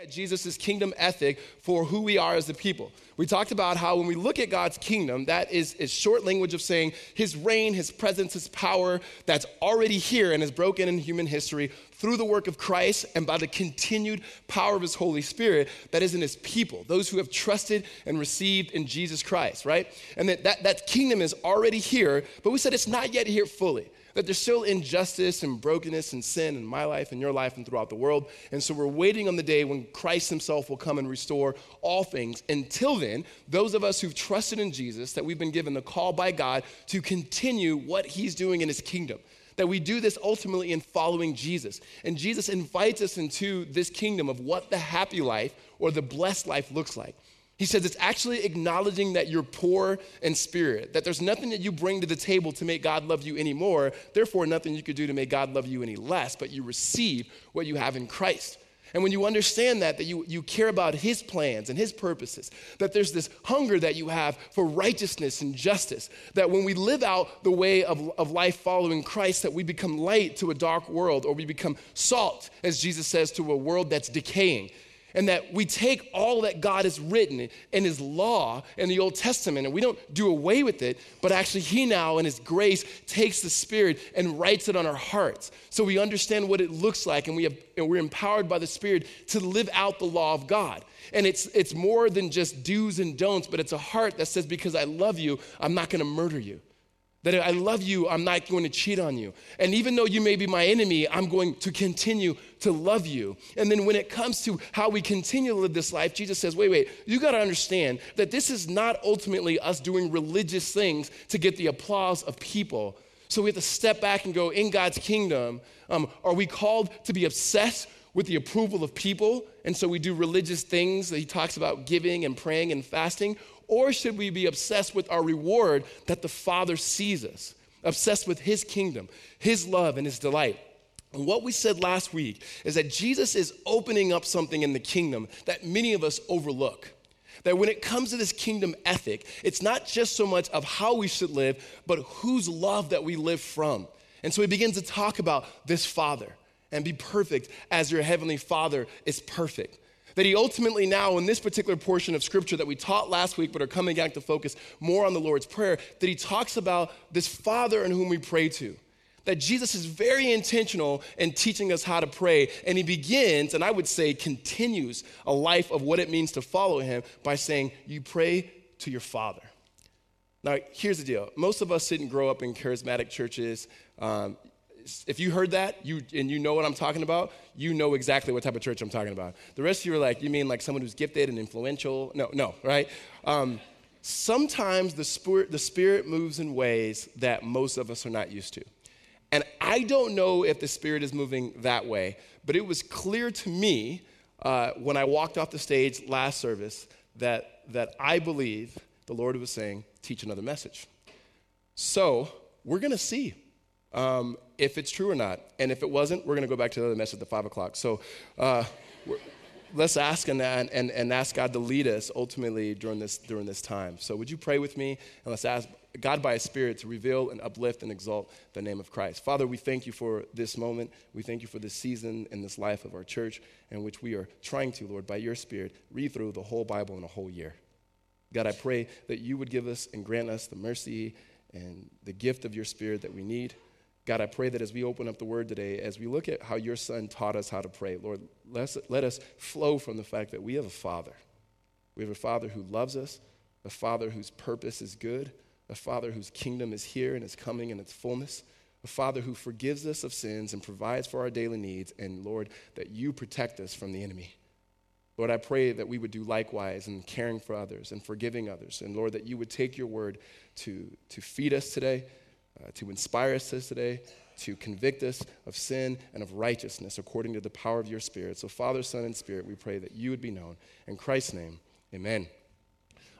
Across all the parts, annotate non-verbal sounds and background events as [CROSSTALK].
at Jesus' kingdom ethic for who we are as a people. We talked about how when we look at God's kingdom, that is, is short language of saying his reign, his presence, his power that's already here and is broken in human history through the work of Christ and by the continued power of his Holy Spirit that is in his people, those who have trusted and received in Jesus Christ, right? And that, that, that kingdom is already here, but we said it's not yet here fully that there's still injustice and brokenness and sin in my life and your life and throughout the world. And so we're waiting on the day when Christ himself will come and restore all things. Until then, those of us who've trusted in Jesus, that we've been given the call by God to continue what he's doing in his kingdom that we do this ultimately in following Jesus. And Jesus invites us into this kingdom of what the happy life or the blessed life looks like. He says it's actually acknowledging that you're poor in spirit, that there's nothing that you bring to the table to make God love you anymore, therefore, nothing you could do to make God love you any less, but you receive what you have in Christ. And when you understand that, that you, you care about his plans and his purposes, that there's this hunger that you have for righteousness and justice, that when we live out the way of, of life following Christ, that we become light to a dark world, or we become salt, as Jesus says, to a world that's decaying and that we take all that God has written in His law in the Old Testament and we don't do away with it, but actually He now, in His grace, takes the Spirit and writes it on our hearts. So we understand what it looks like and, we have, and we're empowered by the Spirit to live out the law of God. And it's, it's more than just do's and don'ts, but it's a heart that says, Because I love you, I'm not gonna murder you. That I love you, I'm not going to cheat on you. And even though you may be my enemy, I'm going to continue to love you. And then when it comes to how we continue to live this life, Jesus says, wait, wait, you got to understand that this is not ultimately us doing religious things to get the applause of people. So we have to step back and go, in God's kingdom, um, are we called to be obsessed with the approval of people? And so we do religious things that he talks about giving and praying and fasting? Or should we be obsessed with our reward that the Father sees us, obsessed with His kingdom, His love, and His delight? And what we said last week is that Jesus is opening up something in the kingdom that many of us overlook. That when it comes to this kingdom ethic, it's not just so much of how we should live, but whose love that we live from. And so he begins to talk about this Father and be perfect as your heavenly Father is perfect that he ultimately now, in this particular portion of scripture that we taught last week, but are coming back to focus more on the Lord's Prayer, that he talks about this Father in whom we pray to. That Jesus is very intentional in teaching us how to pray. And he begins, and I would say continues, a life of what it means to follow him by saying, You pray to your Father. Now, here's the deal. Most of us didn't grow up in charismatic churches. Um, if you heard that you, and you know what I'm talking about, you know exactly what type of church I'm talking about. The rest of you are like, you mean like someone who's gifted and influential? No, no, right? Um, sometimes the spirit, the spirit moves in ways that most of us are not used to. And I don't know if the Spirit is moving that way, but it was clear to me uh, when I walked off the stage last service that, that I believe the Lord was saying, teach another message. So we're going to see um, if it's true or not. And if it wasn't, we're going to go back to the other message at the 5 o'clock. So uh, let's ask and, and, and ask God to lead us ultimately during this, during this time. So would you pray with me? And let's ask God by His Spirit to reveal and uplift and exalt the name of Christ. Father, we thank you for this moment. We thank you for this season and this life of our church in which we are trying to, Lord, by your Spirit, read through the whole Bible in a whole year. God, I pray that you would give us and grant us the mercy and the gift of your Spirit that we need. God, I pray that as we open up the word today, as we look at how your son taught us how to pray, Lord, let us, let us flow from the fact that we have a father. We have a father who loves us, a father whose purpose is good, a father whose kingdom is here and is coming in its fullness, a father who forgives us of sins and provides for our daily needs, and Lord, that you protect us from the enemy. Lord, I pray that we would do likewise in caring for others and forgiving others. And Lord, that you would take your word to, to feed us today uh, to inspire us today, to convict us of sin and of righteousness according to the power of your Spirit. So, Father, Son, and Spirit, we pray that you would be known. In Christ's name, amen.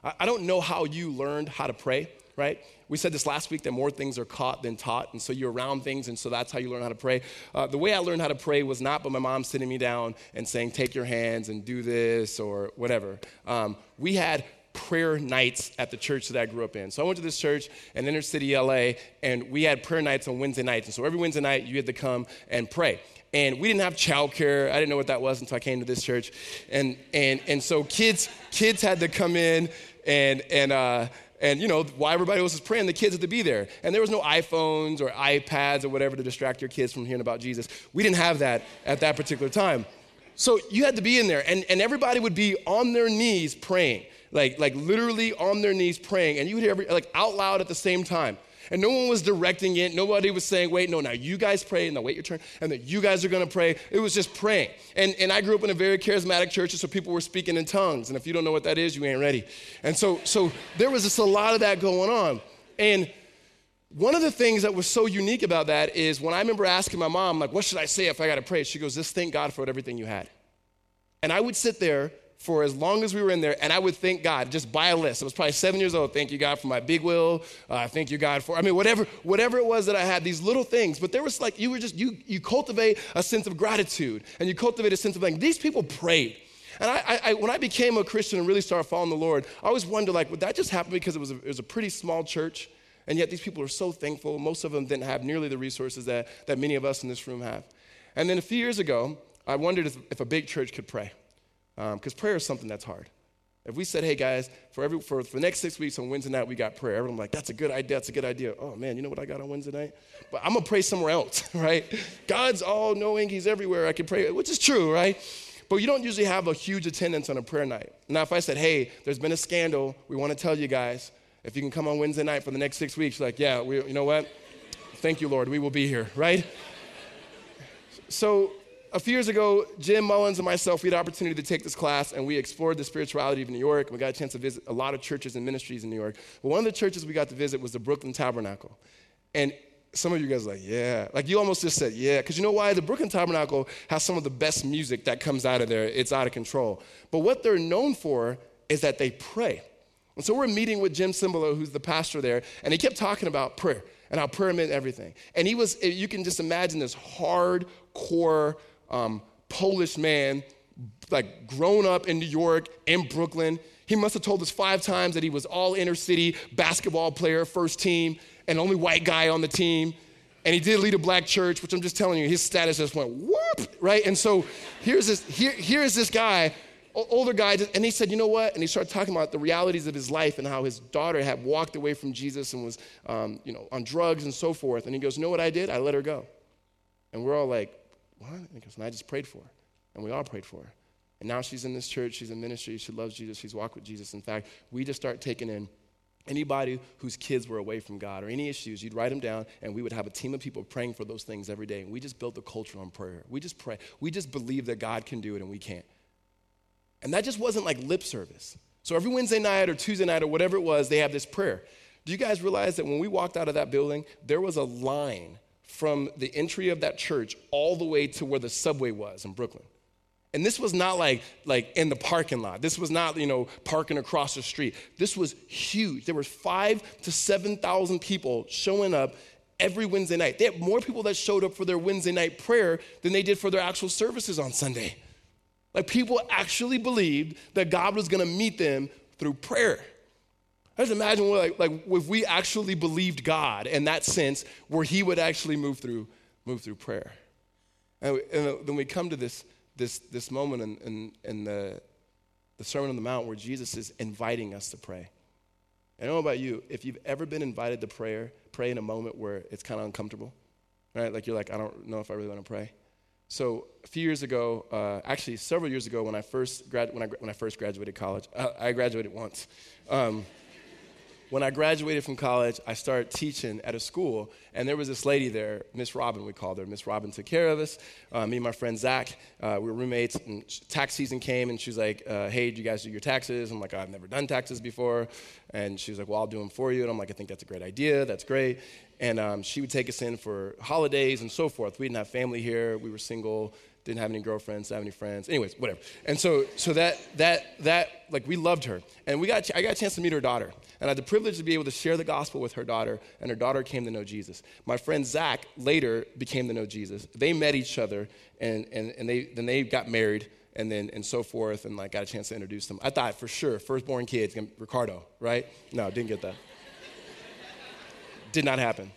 I, I don't know how you learned how to pray, right? We said this last week that more things are caught than taught, and so you're around things, and so that's how you learn how to pray. Uh, the way I learned how to pray was not by my mom sitting me down and saying, Take your hands and do this or whatever. Um, we had prayer nights at the church that I grew up in. So I went to this church in inner city LA, and we had prayer nights on Wednesday nights. And so every Wednesday night, you had to come and pray. and we didn't have childcare. I didn't know what that was until I came to this church, and and and so kids kids had to come in and and. Uh, and you know while everybody else was praying the kids had to be there and there was no iphones or ipads or whatever to distract your kids from hearing about jesus we didn't have that at that particular time so you had to be in there and, and everybody would be on their knees praying like like literally on their knees praying and you would hear every, like out loud at the same time and no one was directing it. Nobody was saying, wait, no, now you guys pray, and now wait your turn, and then you guys are gonna pray. It was just praying. And, and I grew up in a very charismatic church, so people were speaking in tongues. And if you don't know what that is, you ain't ready. And so, so there was just a lot of that going on. And one of the things that was so unique about that is when I remember asking my mom, like, what should I say if I gotta pray? She goes, just thank God for everything you had. And I would sit there for as long as we were in there, and I would thank God just by a list. I was probably seven years old. Thank you, God, for my Big Wheel. Uh, thank you, God, for I mean, whatever, whatever it was that I had. These little things, but there was like you were just you you cultivate a sense of gratitude, and you cultivate a sense of like these people prayed. And I, I, when I became a Christian and really started following the Lord, I always wondered like, would that just happen because it was a, it was a pretty small church, and yet these people are so thankful. Most of them didn't have nearly the resources that that many of us in this room have. And then a few years ago, I wondered if, if a big church could pray because um, prayer is something that's hard. If we said, hey guys, for, every, for, for the next six weeks on Wednesday night, we got prayer, everyone's like, that's a good idea, that's a good idea. Oh man, you know what I got on Wednesday night? But I'm gonna pray somewhere else, [LAUGHS] right? God's all knowing, He's everywhere, I can pray, which is true, right? But you don't usually have a huge attendance on a prayer night. Now, if I said, hey, there's been a scandal, we wanna tell you guys, if you can come on Wednesday night for the next six weeks, like, yeah, we, you know what? Thank you, Lord, we will be here, right? So a few years ago, Jim Mullins and myself, we had opportunity to take this class and we explored the spirituality of New York. We got a chance to visit a lot of churches and ministries in New York. But one of the churches we got to visit was the Brooklyn Tabernacle. And some of you guys are like, yeah. Like you almost just said, yeah. Because you know why? The Brooklyn Tabernacle has some of the best music that comes out of there. It's out of control. But what they're known for is that they pray. And so we're meeting with Jim Cymbala, who's the pastor there, and he kept talking about prayer and how prayer meant everything. And he was, you can just imagine this hardcore um, Polish man, like grown up in New York, in Brooklyn. He must have told us five times that he was all inner city basketball player, first team, and only white guy on the team. And he did lead a black church, which I'm just telling you, his status just went whoop, right? And so here's this, here, here's this guy, older guy, and he said, you know what? And he started talking about the realities of his life and how his daughter had walked away from Jesus and was, um, you know, on drugs and so forth. And he goes, you know what I did? I let her go. And we're all like, what? And goes, and I just prayed for her. And we all prayed for her. And now she's in this church, she's in ministry, she loves Jesus, she's walked with Jesus. In fact, we just start taking in anybody whose kids were away from God or any issues, you'd write them down, and we would have a team of people praying for those things every day. And we just built a culture on prayer. We just pray. We just believe that God can do it and we can't. And that just wasn't like lip service. So every Wednesday night or Tuesday night or whatever it was, they have this prayer. Do you guys realize that when we walked out of that building, there was a line from the entry of that church all the way to where the subway was in Brooklyn. And this was not like, like in the parking lot. This was not, you know, parking across the street. This was huge. There were five to 7,000 people showing up every Wednesday night. They had more people that showed up for their Wednesday night prayer than they did for their actual services on Sunday. Like people actually believed that God was gonna meet them through prayer. Just imagine like, like if we actually believed God in that sense, where He would actually move through, move through prayer. And, we, and then we come to this, this, this moment in, in, in the, the Sermon on the Mount where Jesus is inviting us to pray. I don't know about you, if you've ever been invited to prayer, pray in a moment where it's kind of uncomfortable, right? Like you're like, I don't know if I really want to pray. So a few years ago, uh, actually several years ago, when I first grad- when I, when I first graduated college, I, I graduated once. Um, when I graduated from college, I started teaching at a school, and there was this lady there, Miss Robin, we called her. Miss Robin took care of us. Uh, me and my friend Zach, uh, we were roommates, and tax season came, and she was like, uh, "Hey, do you guys do your taxes?" I'm like, "I've never done taxes before," and she was like, "Well, I'll do them for you." And I'm like, "I think that's a great idea. That's great." And um, she would take us in for holidays and so forth. We didn't have family here. We were single didn't have any girlfriends, didn't have any friends. Anyways, whatever. And so, so that, that, that, like, we loved her. And we got, I got a chance to meet her daughter. And I had the privilege to be able to share the gospel with her daughter, and her daughter came to know Jesus. My friend Zach later became to know Jesus. They met each other, and, and, and they, then they got married, and then and so forth, and like got a chance to introduce them. I thought for sure, firstborn kid, Ricardo, right? No, didn't get that. Did not happen.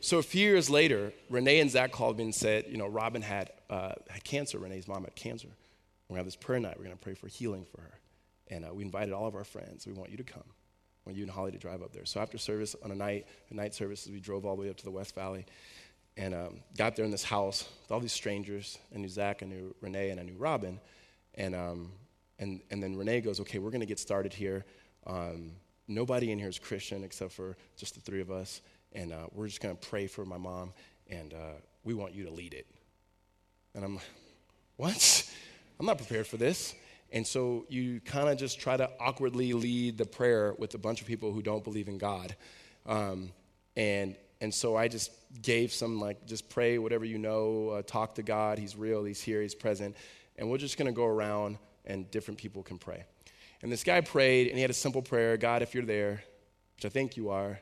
So a few years later, Renee and Zach called me and said, you know, Robin had, uh, had cancer. Renee's mom had cancer. We're going to have this prayer night. We're going to pray for healing for her. And uh, we invited all of our friends. We want you to come. We want you and Holly to drive up there. So after service on a night, the night services, we drove all the way up to the West Valley and um, got there in this house with all these strangers. I knew Zach, I knew Renee, and I knew Robin. And, um, and, and then Renee goes, okay, we're going to get started here. Um, nobody in here is Christian except for just the three of us. And uh, we're just going to pray for my mom, and uh, we want you to lead it. And I'm like, what? I'm not prepared for this. And so you kind of just try to awkwardly lead the prayer with a bunch of people who don't believe in God. Um, and, and so I just gave some, like, just pray whatever you know, uh, talk to God. He's real, He's here, He's present. And we're just going to go around and different people can pray. And this guy prayed, and he had a simple prayer God, if you're there, which I think you are,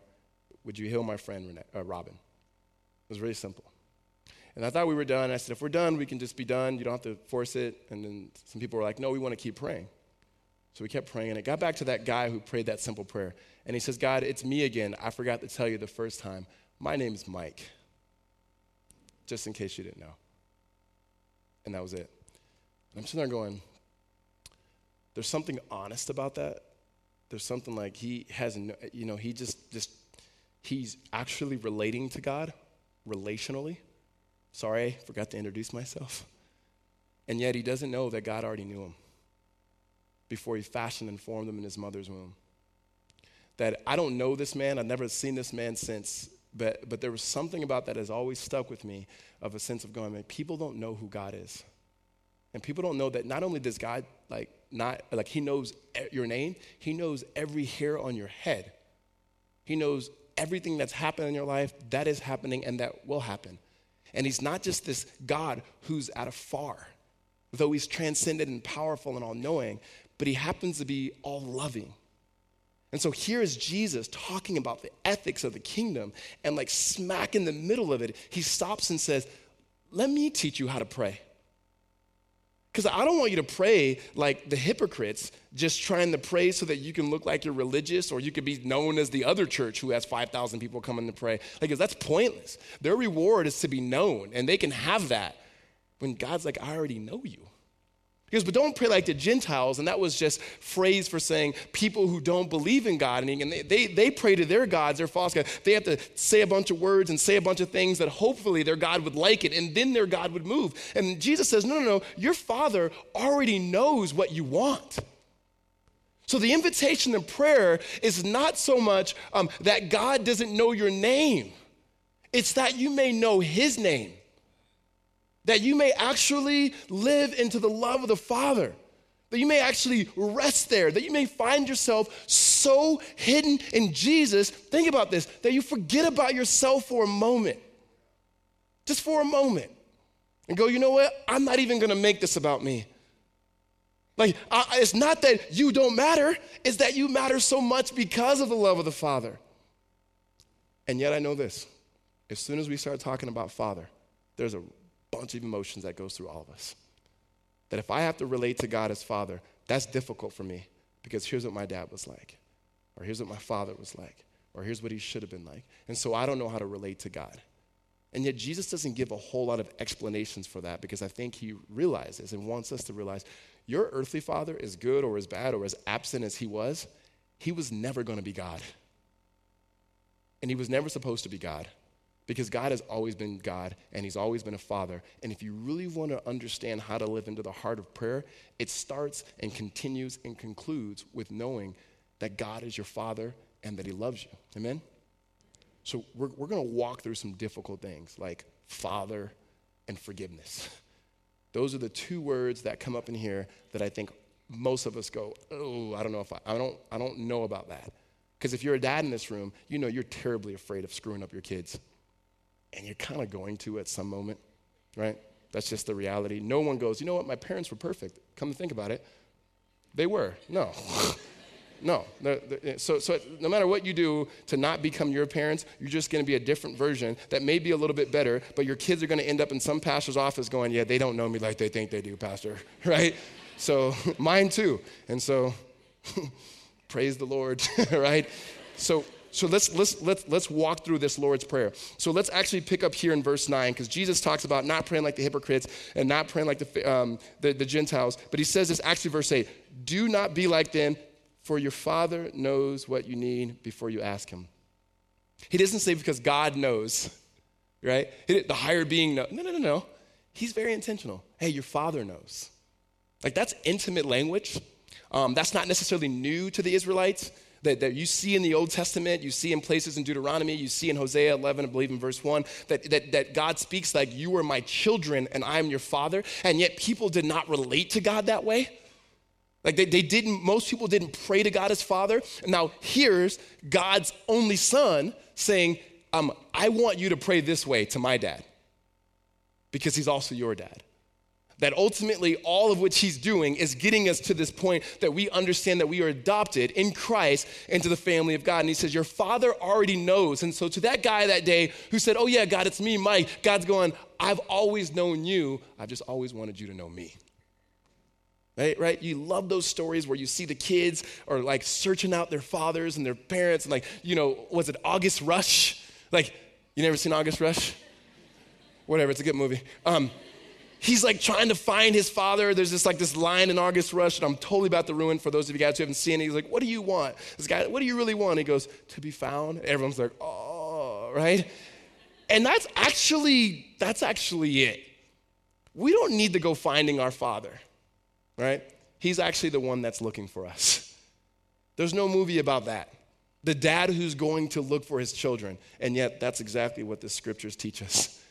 would you heal my friend Renee, uh, Robin? It was really simple. And I thought we were done. I said, if we're done, we can just be done. You don't have to force it. And then some people were like, no, we want to keep praying. So we kept praying. And it got back to that guy who prayed that simple prayer. And he says, God, it's me again. I forgot to tell you the first time. My name is Mike. Just in case you didn't know. And that was it. And I'm sitting there going, there's something honest about that. There's something like he has, no, you know, he just, just, he's actually relating to God relationally Sorry, I forgot to introduce myself. And yet he doesn't know that God already knew him before he fashioned and formed him in his mother's womb. That I don't know this man, I've never seen this man since, but, but there was something about that has always stuck with me of a sense of going, man, people don't know who God is. And people don't know that not only does God like not like he knows your name, he knows every hair on your head. He knows everything that's happened in your life, that is happening and that will happen. And he's not just this God who's at afar, though he's transcendent and powerful and all knowing, but he happens to be all loving. And so here is Jesus talking about the ethics of the kingdom, and like smack in the middle of it, he stops and says, Let me teach you how to pray. Because I don't want you to pray like the hypocrites, just trying to pray so that you can look like you're religious or you could be known as the other church who has 5,000 people coming to pray. Like, that's pointless. Their reward is to be known, and they can have that when God's like, I already know you. He goes, but don't pray like the Gentiles. And that was just phrase for saying people who don't believe in God. And they, they, they pray to their gods, their false gods. They have to say a bunch of words and say a bunch of things that hopefully their God would like it. And then their God would move. And Jesus says, no, no, no. Your Father already knows what you want. So the invitation in prayer is not so much um, that God doesn't know your name, it's that you may know his name that you may actually live into the love of the Father, that you may actually rest there, that you may find yourself so hidden in Jesus. Think about this that you forget about yourself for a moment, just for a moment, and go, you know what? I'm not even gonna make this about me. Like, I, it's not that you don't matter, it's that you matter so much because of the love of the Father. And yet, I know this as soon as we start talking about Father, there's a bunch of emotions that goes through all of us. That if I have to relate to God as Father, that's difficult for me because here's what my dad was like, or here's what my father was like, or here's what he should have been like. And so I don't know how to relate to God. And yet Jesus doesn't give a whole lot of explanations for that because I think he realizes and wants us to realize your earthly father, is good or as bad or as absent as he was, he was never going to be God. And he was never supposed to be God. Because God has always been God and He's always been a Father. And if you really want to understand how to live into the heart of prayer, it starts and continues and concludes with knowing that God is your Father and that He loves you. Amen? So we're, we're going to walk through some difficult things like Father and forgiveness. [LAUGHS] Those are the two words that come up in here that I think most of us go, oh, I don't know if I, I don't, I don't know about that. Because if you're a dad in this room, you know you're terribly afraid of screwing up your kids and you're kind of going to at some moment, right? That's just the reality. No one goes, you know what, my parents were perfect. Come to think about it. They were. No. [LAUGHS] no. They're, eh, so, so no matter what you do to not become your parents, you're just going to be a different version that may be a little bit better, but your kids are going to end up in some pastor's office going, yeah, they don't know me like they think they do, pastor, [LAUGHS] right? So [LAUGHS] mine too. And so praise the Lord, right? So so let's let's let's let's walk through this Lord's prayer. So let's actually pick up here in verse nine because Jesus talks about not praying like the hypocrites and not praying like the, um, the the Gentiles. But he says this actually verse eight: Do not be like them, for your Father knows what you need before you ask Him. He doesn't say because God knows, [LAUGHS] right? The higher being knows. No, no, no, no. He's very intentional. Hey, your Father knows. Like that's intimate language. Um, that's not necessarily new to the Israelites that, that you see in the Old Testament, you see in places in Deuteronomy, you see in Hosea 11, I believe in verse 1, that, that, that God speaks like, You are my children and I am your father. And yet people did not relate to God that way. Like they, they didn't, most people didn't pray to God as father. And now here's God's only son saying, um, I want you to pray this way to my dad because he's also your dad that ultimately all of which he's doing is getting us to this point that we understand that we are adopted in Christ into the family of God. And he says, Your father already knows. And so to that guy that day who said, Oh, yeah, God, it's me, Mike, God's going, I've always known you. I've just always wanted you to know me. Right, right? You love those stories where you see the kids are like searching out their fathers and their parents, and like, you know, was it August Rush? Like, you never seen August Rush? Whatever, it's a good movie. Um, he's like trying to find his father. There's this like this line in August Rush, and I'm totally about to ruin for those of you guys who haven't seen it. He's like, "What do you want?" This guy, "What do you really want?" He goes, "To be found." Everyone's like, "Oh, right." And that's actually that's actually it. We don't need to go finding our father, right? He's actually the one that's looking for us. [LAUGHS] There's no movie about that. The dad who's going to look for his children, and yet that's exactly what the scriptures teach us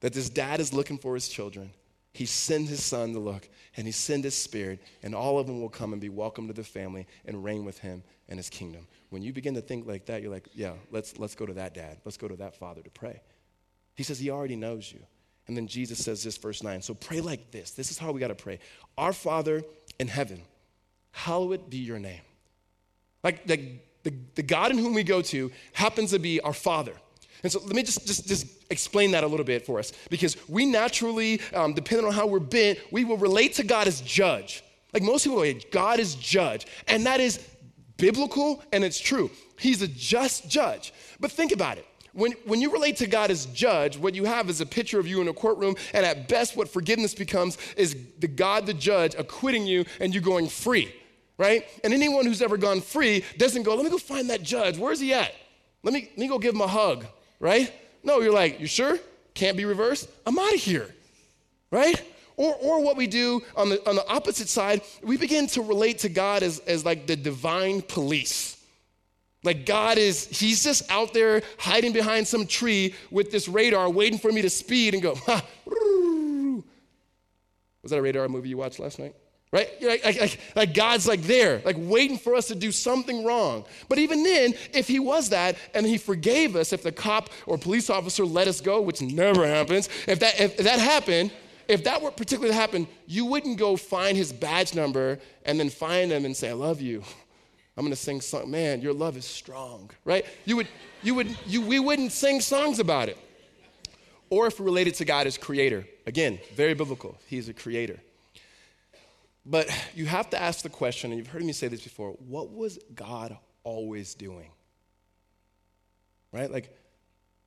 that this dad is looking for his children. He sent his son to look, and he sent his spirit, and all of them will come and be welcome to the family and reign with him and his kingdom. When you begin to think like that, you're like, yeah, let's, let's go to that dad. Let's go to that father to pray. He says he already knows you. And then Jesus says this, verse 9. So pray like this. This is how we got to pray. Our Father in heaven, hallowed be your name. Like, like the, the God in whom we go to happens to be our Father. And so let me just, just, just explain that a little bit for us. Because we naturally, um, depending on how we're bent, we will relate to God as judge. Like most people, God is judge. And that is biblical and it's true. He's a just judge. But think about it. When, when you relate to God as judge, what you have is a picture of you in a courtroom, and at best, what forgiveness becomes is the God, the judge, acquitting you and you going free, right? And anyone who's ever gone free doesn't go, let me go find that judge. Where's he at? Let me, let me go give him a hug right? No, you're like, you sure? Can't be reversed? I'm out of here, right? Or, or what we do on the, on the opposite side, we begin to relate to God as, as like the divine police. Like God is, he's just out there hiding behind some tree with this radar waiting for me to speed and go, [LAUGHS] ha, was that a radar movie you watched last night? Right? Like, like, like, God's like there, like waiting for us to do something wrong. But even then, if He was that and He forgave us, if the cop or police officer let us go, which never happens, if that, if that happened, if that were particularly to happen, you wouldn't go find his badge number and then find him and say, I love you. I'm gonna sing song. Man, your love is strong, right? You would, you would, you, we wouldn't sing songs about it. Or if related to God as creator. Again, very biblical. He is a creator. But you have to ask the question, and you've heard me say this before what was God always doing? Right? Like,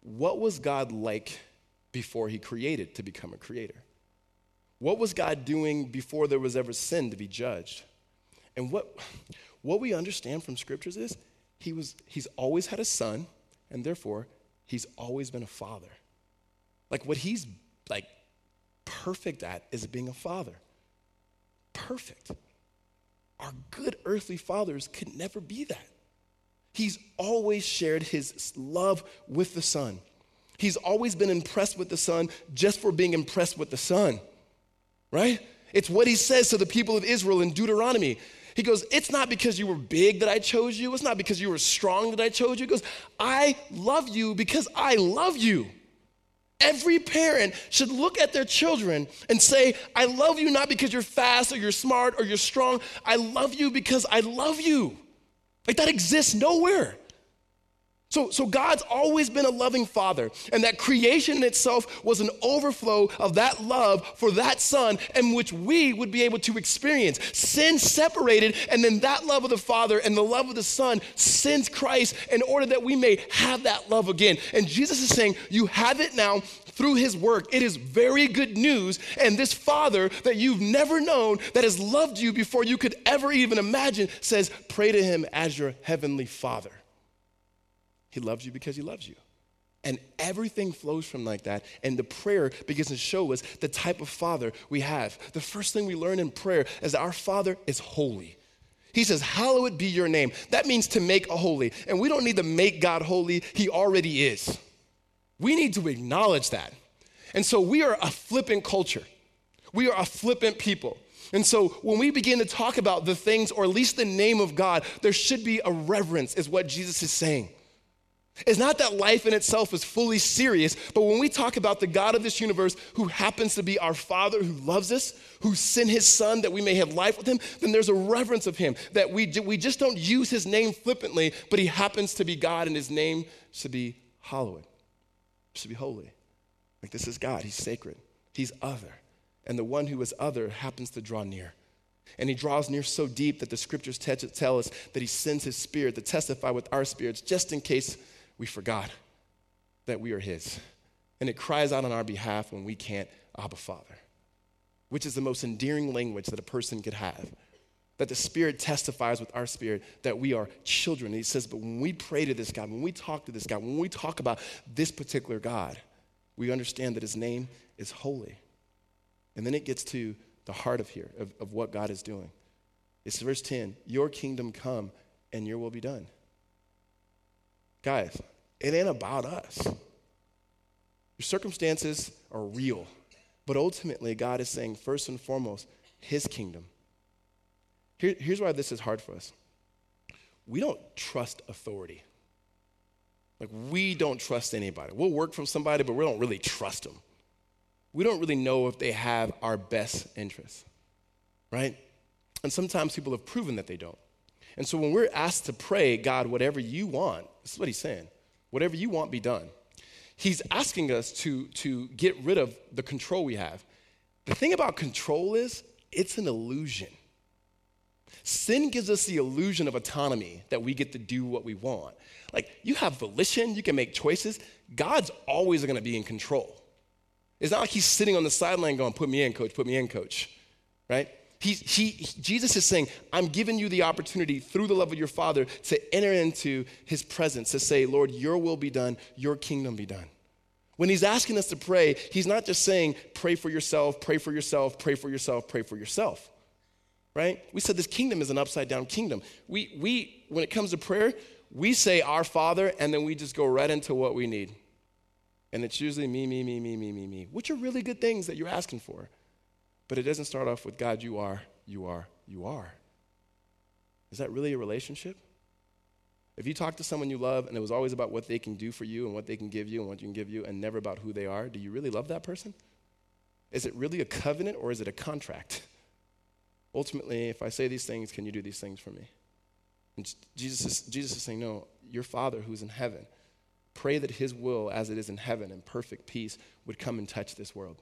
what was God like before he created to become a creator? What was God doing before there was ever sin to be judged? And what, what we understand from scriptures is he was, he's always had a son, and therefore he's always been a father. Like what he's like perfect at is being a father perfect. Our good earthly fathers could never be that. He's always shared his love with the Son. He's always been impressed with the Son just for being impressed with the Son, right? It's what he says to the people of Israel in Deuteronomy. He goes, It's not because you were big that I chose you. It's not because you were strong that I chose you. He goes, I love you because I love you. Every parent should look at their children and say, I love you not because you're fast or you're smart or you're strong. I love you because I love you. Like that exists nowhere. So, so God's always been a loving father, and that creation in itself was an overflow of that love for that son, and which we would be able to experience. Sin separated, and then that love of the Father and the love of the Son sends Christ in order that we may have that love again. And Jesus is saying, You have it now through his work. It is very good news. And this Father that you've never known, that has loved you before you could ever even imagine, says, Pray to him as your heavenly Father. He loves you because he loves you. And everything flows from like that. And the prayer begins to show us the type of father we have. The first thing we learn in prayer is that our father is holy. He says, Hallowed be your name. That means to make a holy. And we don't need to make God holy, He already is. We need to acknowledge that. And so we are a flippant culture, we are a flippant people. And so when we begin to talk about the things, or at least the name of God, there should be a reverence, is what Jesus is saying. It's not that life in itself is fully serious, but when we talk about the God of this universe who happens to be our Father who loves us, who sent his Son that we may have life with him, then there's a reverence of him that we, we just don't use his name flippantly, but he happens to be God and his name should be hallowed, should be holy. Like this is God, he's sacred, he's other. And the one who is other happens to draw near. And he draws near so deep that the scriptures tell us that he sends his spirit to testify with our spirits just in case we forgot that we are His. And it cries out on our behalf when we can't, Abba, Father, which is the most endearing language that a person could have. That the Spirit testifies with our spirit that we are children. And he says, but when we pray to this God, when we talk to this God, when we talk about this particular God, we understand that His name is holy. And then it gets to the heart of here, of, of what God is doing. It's verse 10 Your kingdom come and your will be done. Guys, it ain't about us. Your circumstances are real, but ultimately, God is saying, first and foremost, His kingdom. Here, here's why this is hard for us we don't trust authority. Like, we don't trust anybody. We'll work from somebody, but we don't really trust them. We don't really know if they have our best interests, right? And sometimes people have proven that they don't. And so when we're asked to pray, God, whatever you want, this is what he's saying whatever you want, be done. He's asking us to, to get rid of the control we have. The thing about control is, it's an illusion. Sin gives us the illusion of autonomy that we get to do what we want. Like, you have volition, you can make choices. God's always gonna be in control. It's not like he's sitting on the sideline going, put me in, coach, put me in, coach, right? He, he, Jesus is saying, I'm giving you the opportunity through the love of your Father to enter into his presence, to say, Lord, your will be done, your kingdom be done. When he's asking us to pray, he's not just saying, pray for yourself, pray for yourself, pray for yourself, pray for yourself. Right? We said this kingdom is an upside down kingdom. We, we, when it comes to prayer, we say our Father, and then we just go right into what we need. And it's usually me, me, me, me, me, me, me, which are really good things that you're asking for. But it doesn't start off with God, you are, you are, you are. Is that really a relationship? If you talk to someone you love and it was always about what they can do for you and what they can give you and what you can give you and never about who they are, do you really love that person? Is it really a covenant or is it a contract? Ultimately, if I say these things, can you do these things for me? And Jesus is, Jesus is saying, No, your Father who's in heaven, pray that his will, as it is in heaven, in perfect peace, would come and touch this world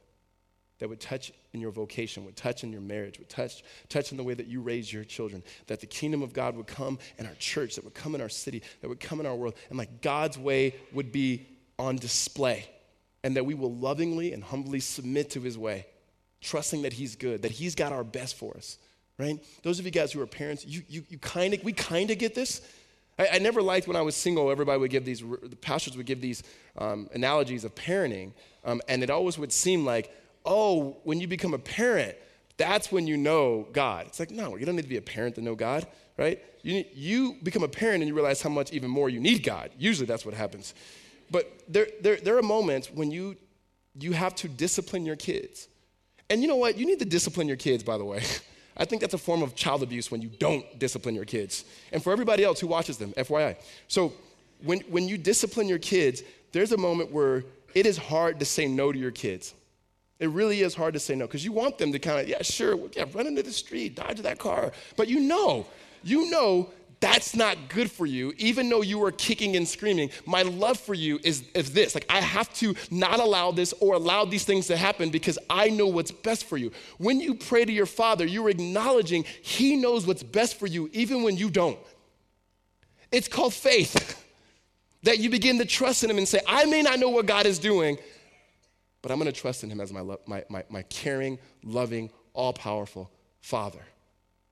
that would touch in your vocation, would touch in your marriage, would touch, touch in the way that you raise your children, that the kingdom of God would come in our church, that would come in our city, that would come in our world, and like God's way would be on display, and that we will lovingly and humbly submit to his way, trusting that he's good, that he's got our best for us, right? Those of you guys who are parents, you, you, you kind of, we kind of get this. I, never liked when I was single, everybody would give these, the pastors would give these um, analogies of parenting, um, and it always would seem like, oh, when you become a parent, that's when you know God. It's like, no, you don't need to be a parent to know God, right? You, you become a parent and you realize how much even more you need God. Usually that's what happens. But there, there, there are moments when you, you have to discipline your kids. And you know what? You need to discipline your kids, by the way. [LAUGHS] I think that's a form of child abuse when you don't discipline your kids. And for everybody else who watches them, FYI. So when, when you discipline your kids, there's a moment where it is hard to say no to your kids. It really is hard to say no because you want them to kind of, yeah, sure, yeah, run into the street, dodge that car. But you know, you know, that's not good for you, even though you are kicking and screaming. My love for you is, is this. Like, I have to not allow this or allow these things to happen because I know what's best for you. When you pray to your Father, you're acknowledging He knows what's best for you, even when you don't. It's called faith. [LAUGHS] that you begin to trust in Him and say, I may not know what God is doing, but I'm going to trust in Him as my, lo- my, my, my caring, loving, all powerful Father.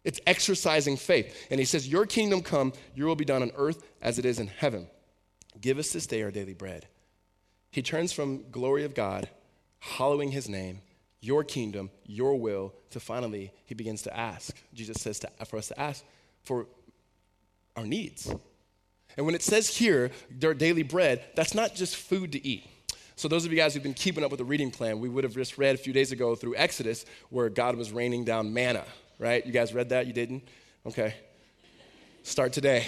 It's exercising faith. And he says, Your kingdom come, your will be done on earth as it is in heaven. Give us this day our daily bread. He turns from glory of God, hallowing his name, your kingdom, your will, to finally he begins to ask. Jesus says to, for us to ask for our needs. And when it says here, their daily bread, that's not just food to eat. So, those of you guys who've been keeping up with the reading plan, we would have just read a few days ago through Exodus where God was raining down manna, right? You guys read that? You didn't? Okay. Start today,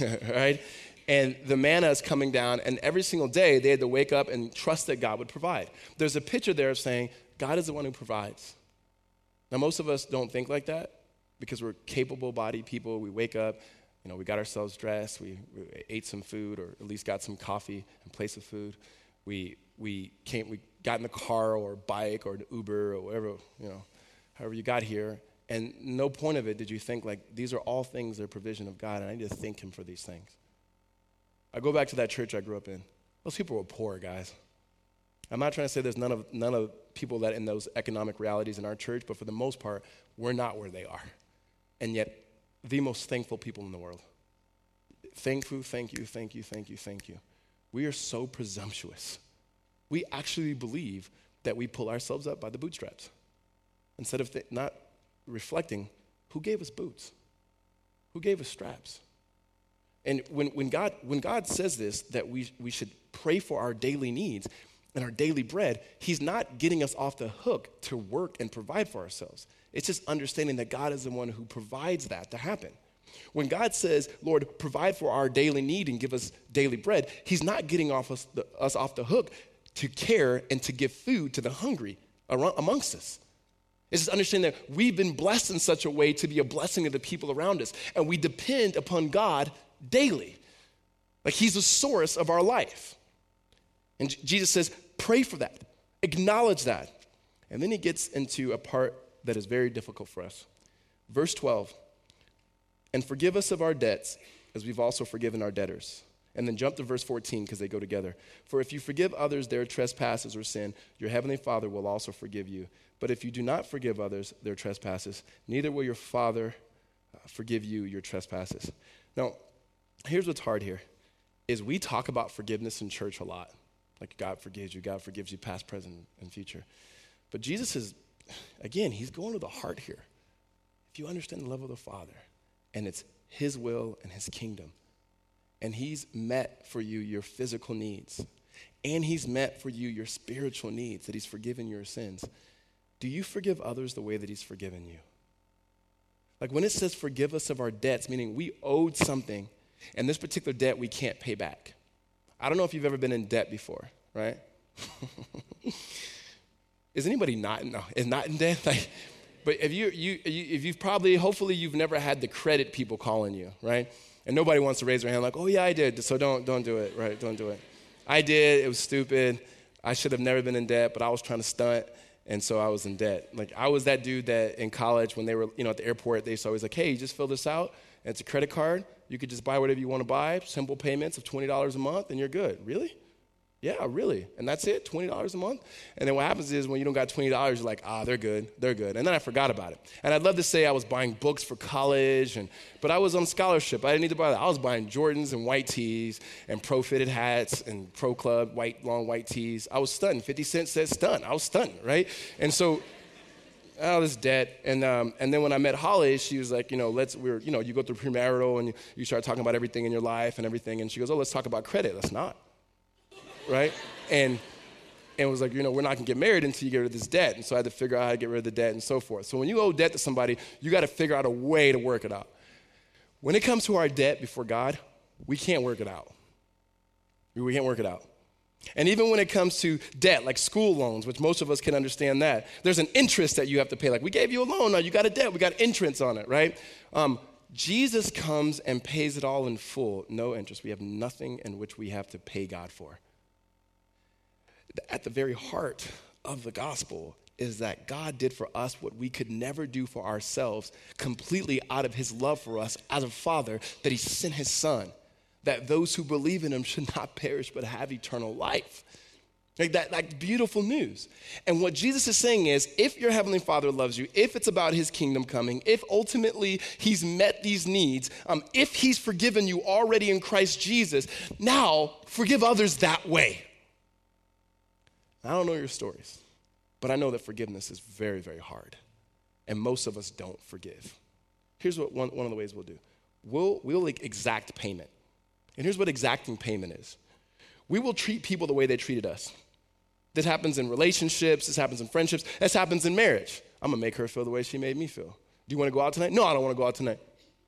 [LAUGHS] right? And the manna is coming down, and every single day they had to wake up and trust that God would provide. There's a picture there of saying, God is the one who provides. Now, most of us don't think like that because we're capable bodied people. We wake up, you know, we got ourselves dressed, we, we, ate some food, or at least got some coffee in place of food. We, we, came, we got in the car or bike or an Uber or whatever, you know, however you got here, and no point of it did you think, like, these are all things that are provision of God, and I need to thank Him for these things. I go back to that church I grew up in. Those people were poor, guys. I'm not trying to say there's none of, none of people that in those economic realities in our church, but for the most part, we're not where they are. And yet, the most thankful people in the world. Thank you, thank you, thank you, thank you, thank you. We are so presumptuous. We actually believe that we pull ourselves up by the bootstraps instead of th- not reflecting who gave us boots? Who gave us straps? And when, when, God, when God says this, that we, we should pray for our daily needs and our daily bread, He's not getting us off the hook to work and provide for ourselves. It's just understanding that God is the one who provides that to happen. When God says, Lord, provide for our daily need and give us daily bread, He's not getting off us, the, us off the hook to care and to give food to the hungry amongst us. It's just understanding that we've been blessed in such a way to be a blessing to the people around us, and we depend upon God daily. Like He's the source of our life. And Jesus says, pray for that, acknowledge that. And then He gets into a part that is very difficult for us. Verse 12, and forgive us of our debts as we've also forgiven our debtors. And then jump to verse 14 because they go together. For if you forgive others their trespasses or sin, your heavenly Father will also forgive you. But if you do not forgive others their trespasses, neither will your Father uh, forgive you your trespasses. Now, here's what's hard here is we talk about forgiveness in church a lot. Like God forgives you, God forgives you past, present, and future. But Jesus is, again, he's going to the heart here. If you understand the love of the Father, and it's his will and his kingdom, and he's met for you your physical needs, and he's met for you your spiritual needs, that he's forgiven your sins do you forgive others the way that He's forgiven you? Like when it says forgive us of our debts, meaning we owed something, and this particular debt we can't pay back. I don't know if you've ever been in debt before, right? [LAUGHS] is anybody not no, is not in debt? [LAUGHS] Like, but if you, you, if you've probably hopefully you've never had the credit people calling you, right? And nobody wants to raise their hand like, oh yeah, I did. So don't don't do it, right? Don't do it. I did. It was stupid. I should have never been in debt, but I was trying to stunt and so I was in debt. Like I was that dude that in college when they were, you know, at the airport, they always like, hey, you just fill this out, and it's a credit card. You could just buy whatever you want to buy, simple payments of twenty dollars a month, and you're good. Really? Yeah, really. And that's it, $20 a month. And then what happens is when you don't got $20, you're like, ah, they're good, they're good. And then I forgot about it. And I'd love to say I was buying books for college, and, but I was on scholarship. I didn't need to buy that. I was buying Jordans and white tees and pro fitted hats and pro club, white, long white tees. I was stunned. 50 Cent said stunned. I was stunned, right? And so, oh, this debt. And, um, and then when I met Holly, she was like, you know, let's, we're, you know, you go through premarital and you, you start talking about everything in your life and everything. And she goes, oh, let's talk about credit. Let's not right? And and was like, you know, we're not gonna get married until you get rid of this debt. And so I had to figure out how to get rid of the debt and so forth. So when you owe debt to somebody, you got to figure out a way to work it out. When it comes to our debt before God, we can't work it out. We can't work it out. And even when it comes to debt, like school loans, which most of us can understand that, there's an interest that you have to pay. Like, we gave you a loan, now you got a debt, we got interest on it, right? Um, Jesus comes and pays it all in full, no interest. We have nothing in which we have to pay God for. At the very heart of the gospel is that God did for us what we could never do for ourselves, completely out of his love for us as a father, that he sent his son, that those who believe in him should [LAUGHS] not perish but have eternal life. Like that, like beautiful news. And what Jesus is saying is if your heavenly father loves you, if it's about his kingdom coming, if ultimately he's met these needs, um, if he's forgiven you already in Christ Jesus, now forgive others that way. I don't know your stories, but I know that forgiveness is very, very hard. And most of us don't forgive. Here's what one, one of the ways we'll do we'll, we'll like exact payment. And here's what exacting payment is we will treat people the way they treated us. This happens in relationships, this happens in friendships, this happens in marriage. I'm gonna make her feel the way she made me feel. Do you wanna go out tonight? No, I don't wanna go out tonight.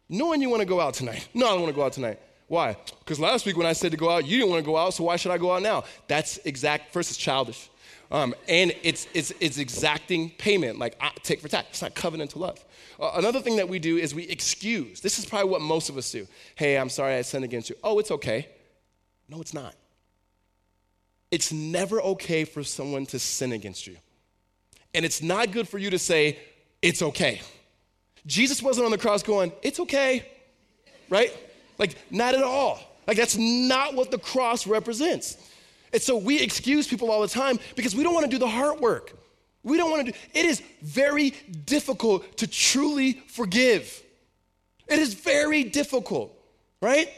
Knowing you wanna go out tonight. No, I don't wanna go out tonight. Why? Because last week when I said to go out, you didn't wanna go out, so why should I go out now? That's exact, first, it's childish. Um, and it's, it's, it's exacting payment, like take for tax. It's not covenantal love. Uh, another thing that we do is we excuse. This is probably what most of us do. Hey, I'm sorry I sinned against you. Oh, it's okay. No, it's not. It's never okay for someone to sin against you. And it's not good for you to say, it's okay. Jesus wasn't on the cross going, it's okay, right? Like, not at all. Like, that's not what the cross represents. And so we excuse people all the time because we don't want to do the hard work. We don't want to do it is very difficult to truly forgive. It is very difficult, right?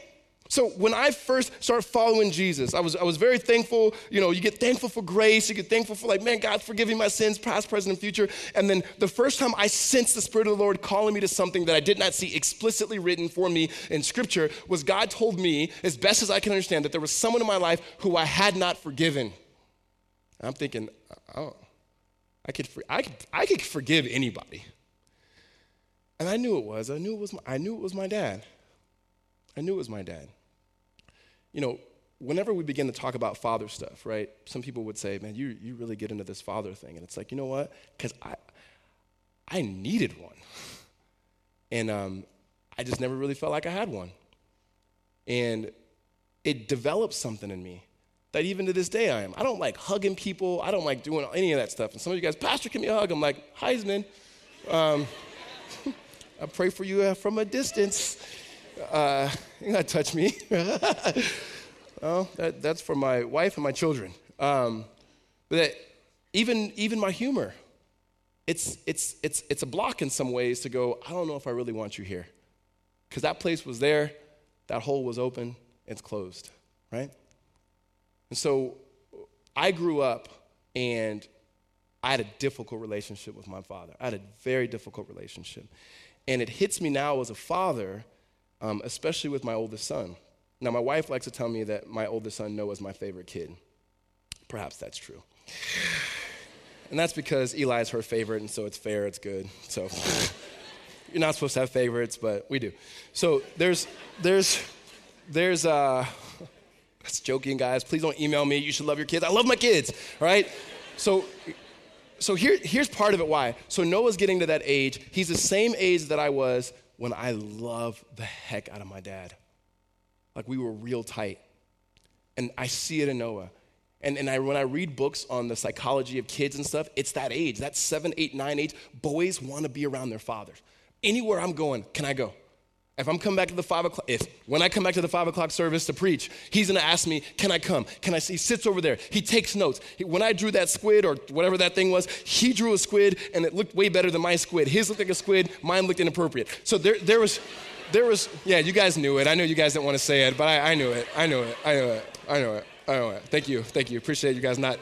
So when I first started following Jesus, I was, I was very thankful. You know, you get thankful for grace. You get thankful for like, man, God's forgiving my sins, past, present, and future. And then the first time I sensed the Spirit of the Lord calling me to something that I did not see explicitly written for me in Scripture was God told me, as best as I can understand, that there was someone in my life who I had not forgiven. I'm thinking, uh, oh, I could, I could, I could forgive anybody. And I knew it was. I knew it was. My, I knew it was my dad. I knew it was my dad you know, whenever we begin to talk about father stuff, right, some people would say, man, you, you really get into this father thing. And it's like, you know what? Because I, I needed one. And um, I just never really felt like I had one. And it developed something in me that even to this day I am. I don't like hugging people. I don't like doing any of that stuff. And some of you guys, Pastor, give me a hug. I'm like, Heisman. Um, [LAUGHS] I pray for you uh, from a distance. Uh, [LAUGHS] you gotta touch me. [LAUGHS] well, that, that's for my wife and my children. Um, but that, even even my humor, it's it's it's it's a block in some ways to go. I don't know if I really want you here, because that place was there, that hole was open, it's closed, right? And so, I grew up and I had a difficult relationship with my father. I had a very difficult relationship. And it hits me now as a father um, especially with my oldest son. Now, my wife likes to tell me that my oldest son, Noah, is my favorite kid. Perhaps that's true. And that's because Eli is her favorite, and so it's fair, it's good. So [LAUGHS] you're not supposed to have favorites, but we do. So there's, there's, there's, uh, that's joking, guys. Please don't email me. You should love your kids. I love my kids, all right? So, so here, here's part of it why. So Noah's getting to that age. He's the same age that I was when I love the heck out of my dad. Like we were real tight. And I see it in Noah. And, and I, when I read books on the psychology of kids and stuff, it's that age, that seven, eight, nine age. Boys want to be around their fathers. Anywhere I'm going, can I go? If I'm coming back to the five o'clock, if when I come back to the five o'clock service to preach, he's gonna ask me, Can I come? Can I see? He sits over there. He takes notes. He, when I drew that squid or whatever that thing was, he drew a squid and it looked way better than my squid. His looked like a squid, mine looked inappropriate. So there, there was, there was, yeah, you guys knew it. I know you guys didn't want to say it, but I, I knew it. I knew it. I knew it. I know it. I know it. Thank you. Thank you. Appreciate you guys not,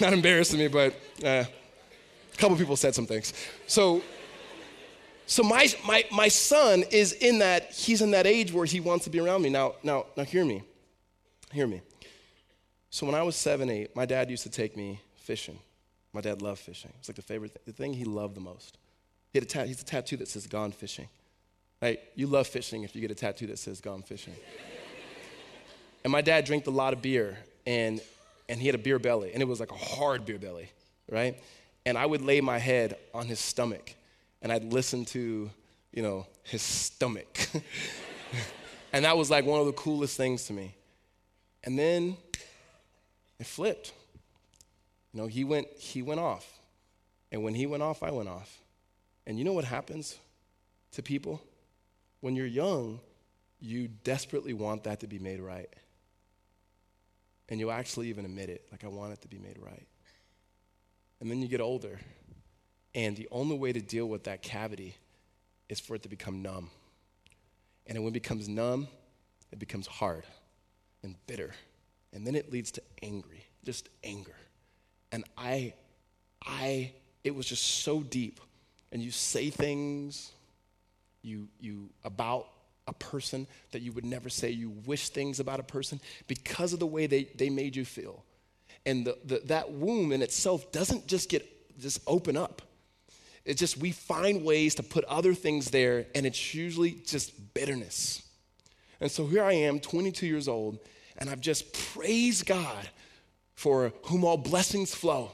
not embarrassing me, but uh, a couple people said some things. So, so my, my, my son is in that, he's in that age where he wants to be around me. Now, now, now hear me. Hear me. So when I was seven, eight, my dad used to take me fishing. My dad loved fishing. It's like the favorite thing, the thing he loved the most. He had a he's a tattoo that says gone fishing. Right? You love fishing if you get a tattoo that says gone fishing. [LAUGHS] and my dad drank a lot of beer and and he had a beer belly and it was like a hard beer belly, right? And I would lay my head on his stomach and I'd listen to, you know, his stomach. [LAUGHS] and that was like one of the coolest things to me. And then it flipped. You know, he went, he went off. And when he went off, I went off. And you know what happens to people? When you're young, you desperately want that to be made right. And you'll actually even admit it, like, I want it to be made right. And then you get older, and the only way to deal with that cavity is for it to become numb. And when it becomes numb, it becomes hard and bitter. And then it leads to angry, just anger. And I, I, it was just so deep. And you say things you, you about a person that you would never say. You wish things about a person because of the way they, they made you feel. And the, the, that womb in itself doesn't just get just open up. It's just we find ways to put other things there, and it's usually just bitterness. And so here I am, 22 years old, and I've just praised God for whom all blessings flow.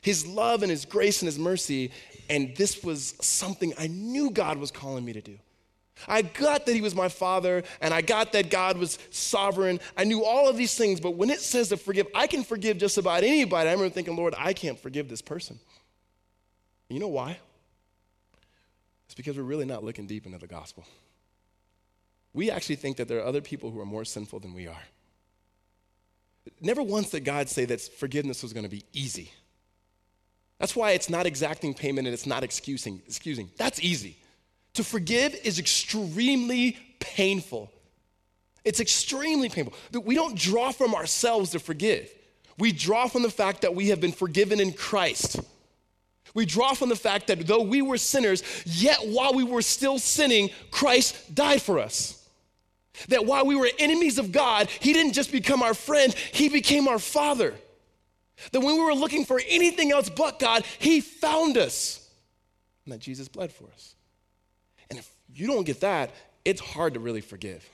His love and His grace and His mercy. And this was something I knew God was calling me to do. I got that He was my Father, and I got that God was sovereign. I knew all of these things, but when it says to forgive, I can forgive just about anybody. I remember thinking, Lord, I can't forgive this person. You know why? It's because we're really not looking deep into the gospel. We actually think that there are other people who are more sinful than we are. Never once did God say that forgiveness was going to be easy. That's why it's not exacting payment and it's not excusing. Excusing. That's easy. To forgive is extremely painful. It's extremely painful. We don't draw from ourselves to forgive. We draw from the fact that we have been forgiven in Christ. We draw from the fact that though we were sinners, yet while we were still sinning, Christ died for us. That while we were enemies of God, He didn't just become our friend, He became our Father. That when we were looking for anything else but God, He found us. And that Jesus bled for us. And if you don't get that, it's hard to really forgive.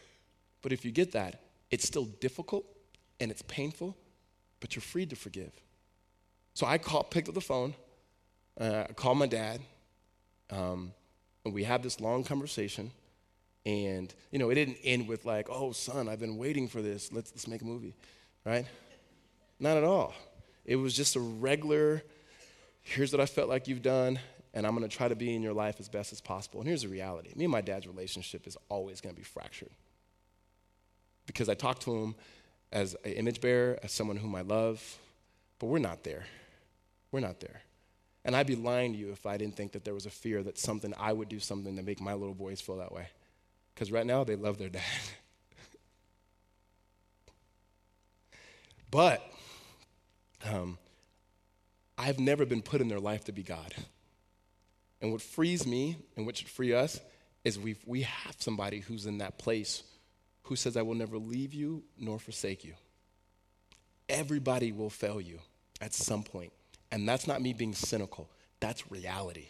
But if you get that, it's still difficult and it's painful, but you're free to forgive. So I called, picked up the phone, uh, I called my dad, um, and we had this long conversation. And, you know, it didn't end with like, oh, son, I've been waiting for this. Let's, let's make a movie, right? Not at all. It was just a regular, here's what I felt like you've done, and I'm going to try to be in your life as best as possible. And here's the reality me and my dad's relationship is always going to be fractured. Because I talk to him as an image bearer, as someone whom I love, but we're not there. We're not there. And I'd be lying to you if I didn't think that there was a fear that something I would do something to make my little boys feel that way. Because right now they love their dad. [LAUGHS] but um, I've never been put in their life to be God. And what frees me and what should free us is we we have somebody who's in that place who says, I will never leave you nor forsake you. Everybody will fail you at some point. And that's not me being cynical, that's reality.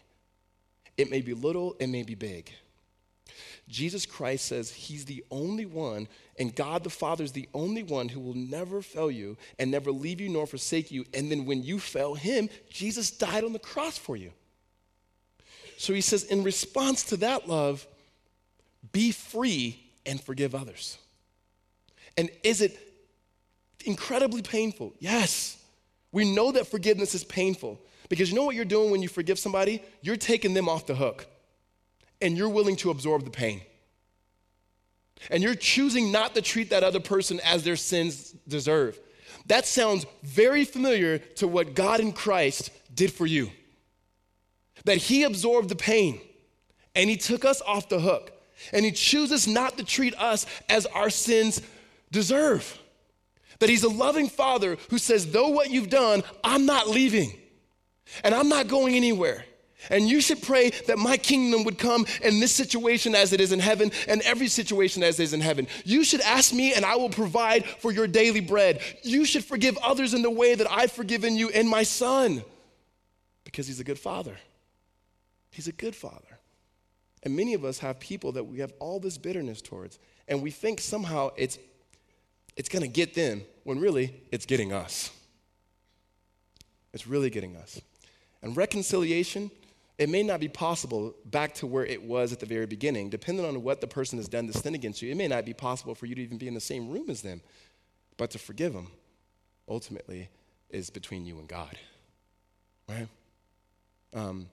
It may be little, it may be big. Jesus Christ says he's the only one, and God the Father is the only one who will never fail you and never leave you nor forsake you. And then when you fail him, Jesus died on the cross for you. So he says, in response to that love, be free and forgive others. And is it incredibly painful? Yes. We know that forgiveness is painful because you know what you're doing when you forgive somebody? You're taking them off the hook and you're willing to absorb the pain. And you're choosing not to treat that other person as their sins deserve. That sounds very familiar to what God in Christ did for you. That He absorbed the pain and He took us off the hook. And He chooses not to treat us as our sins deserve. That He's a loving Father who says, though what you've done, I'm not leaving and I'm not going anywhere. And you should pray that my kingdom would come in this situation as it is in heaven and every situation as it is in heaven. You should ask me and I will provide for your daily bread. You should forgive others in the way that I've forgiven you and my son because he's a good father. He's a good father. And many of us have people that we have all this bitterness towards and we think somehow it's it's going to get them when really it's getting us. It's really getting us. And reconciliation it may not be possible back to where it was at the very beginning. Depending on what the person has done to sin against you, it may not be possible for you to even be in the same room as them. But to forgive them, ultimately, is between you and God. Right? Um,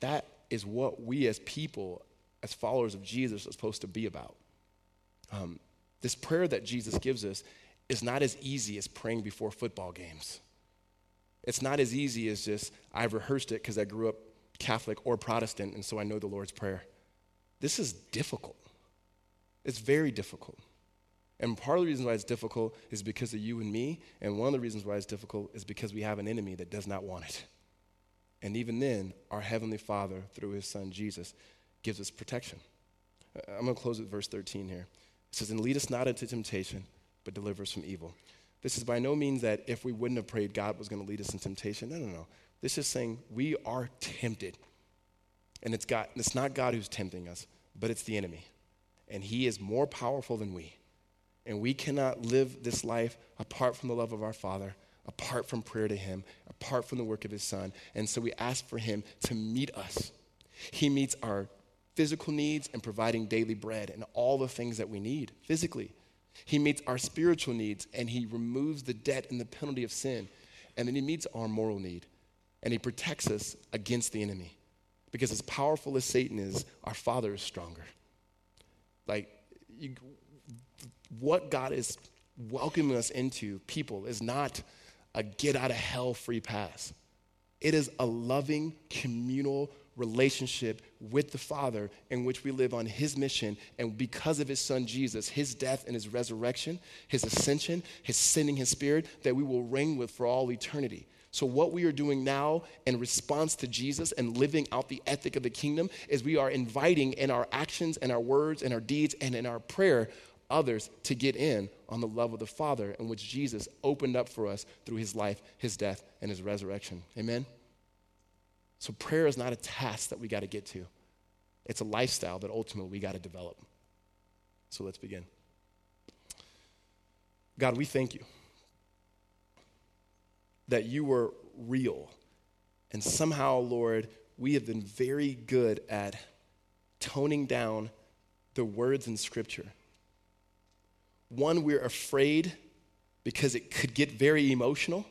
that is what we as people, as followers of Jesus, are supposed to be about. Um, this prayer that Jesus gives us is not as easy as praying before football games. It's not as easy as just, I've rehearsed it because I grew up Catholic or Protestant, and so I know the Lord's Prayer. This is difficult. It's very difficult. And part of the reason why it's difficult is because of you and me. And one of the reasons why it's difficult is because we have an enemy that does not want it. And even then, our Heavenly Father, through His Son Jesus, gives us protection. Uh, I'm going to close with verse 13 here. It says, And lead us not into temptation, but deliver us from evil. This is by no means that if we wouldn't have prayed, God was going to lead us in temptation. No, no, no. This is saying we are tempted. And it's, God, it's not God who's tempting us, but it's the enemy. And he is more powerful than we. And we cannot live this life apart from the love of our Father, apart from prayer to Him, apart from the work of His Son. And so we ask for Him to meet us. He meets our physical needs and providing daily bread and all the things that we need physically. He meets our spiritual needs and He removes the debt and the penalty of sin. And then He meets our moral need and he protects us against the enemy. Because as powerful as Satan is, our Father is stronger. Like, you, what God is welcoming us into, people, is not a get out of hell free pass. It is a loving, communal relationship with the Father in which we live on His mission. And because of His Son Jesus, His death and His resurrection, His ascension, His sending His Spirit, that we will reign with for all eternity. So, what we are doing now in response to Jesus and living out the ethic of the kingdom is we are inviting in our actions and our words and our deeds and in our prayer others to get in on the love of the Father in which Jesus opened up for us through his life, his death, and his resurrection. Amen? So, prayer is not a task that we got to get to, it's a lifestyle that ultimately we got to develop. So, let's begin. God, we thank you that you were real. And somehow, Lord, we have been very good at toning down the words in Scripture. One, we're afraid because it could get very emotional.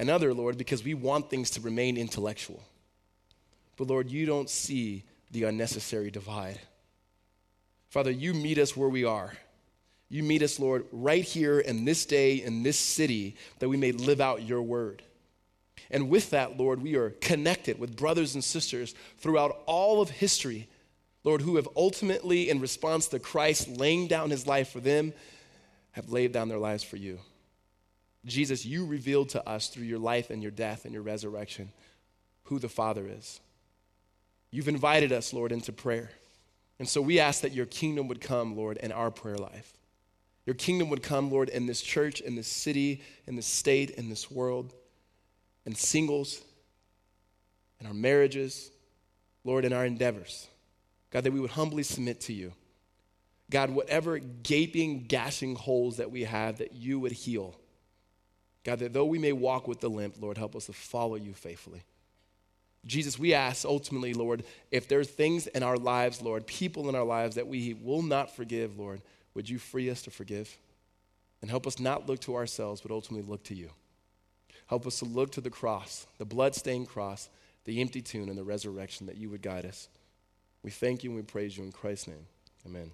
Another, Lord, because we want things to remain intellectual. But Lord, you don't see the unnecessary divide. Father, you meet us where we are you meet us, Lord, right here in this day, in this city, that we may live out your word. And with that, Lord, we are connected with brothers and sisters throughout all of history, Lord, who have ultimately, in response to Christ laying down his life for them, have laid down their lives for you. Jesus, you revealed to us through your life and your death and your resurrection who the Father is. You've invited us, Lord, into prayer. And so we ask that your kingdom would come, Lord, in our prayer life. Your kingdom would come, Lord, in this church, in this city, in this state, in this world, in singles, in our marriages, Lord, in our endeavors. God, that we would humbly submit to you. God, whatever gaping, gashing holes that we have, that you would heal. God, that though we may walk with the limp, Lord, help us to follow you faithfully. Jesus, we ask ultimately, Lord, if there's things in our lives, Lord, people in our lives that we will not forgive, Lord, would you free us to forgive? And help us not look to ourselves, but ultimately look to you. Help us to look to the cross, the blood-stained cross, the empty tomb, and the resurrection that you would guide us. We thank you and we praise you in Christ's name. Amen.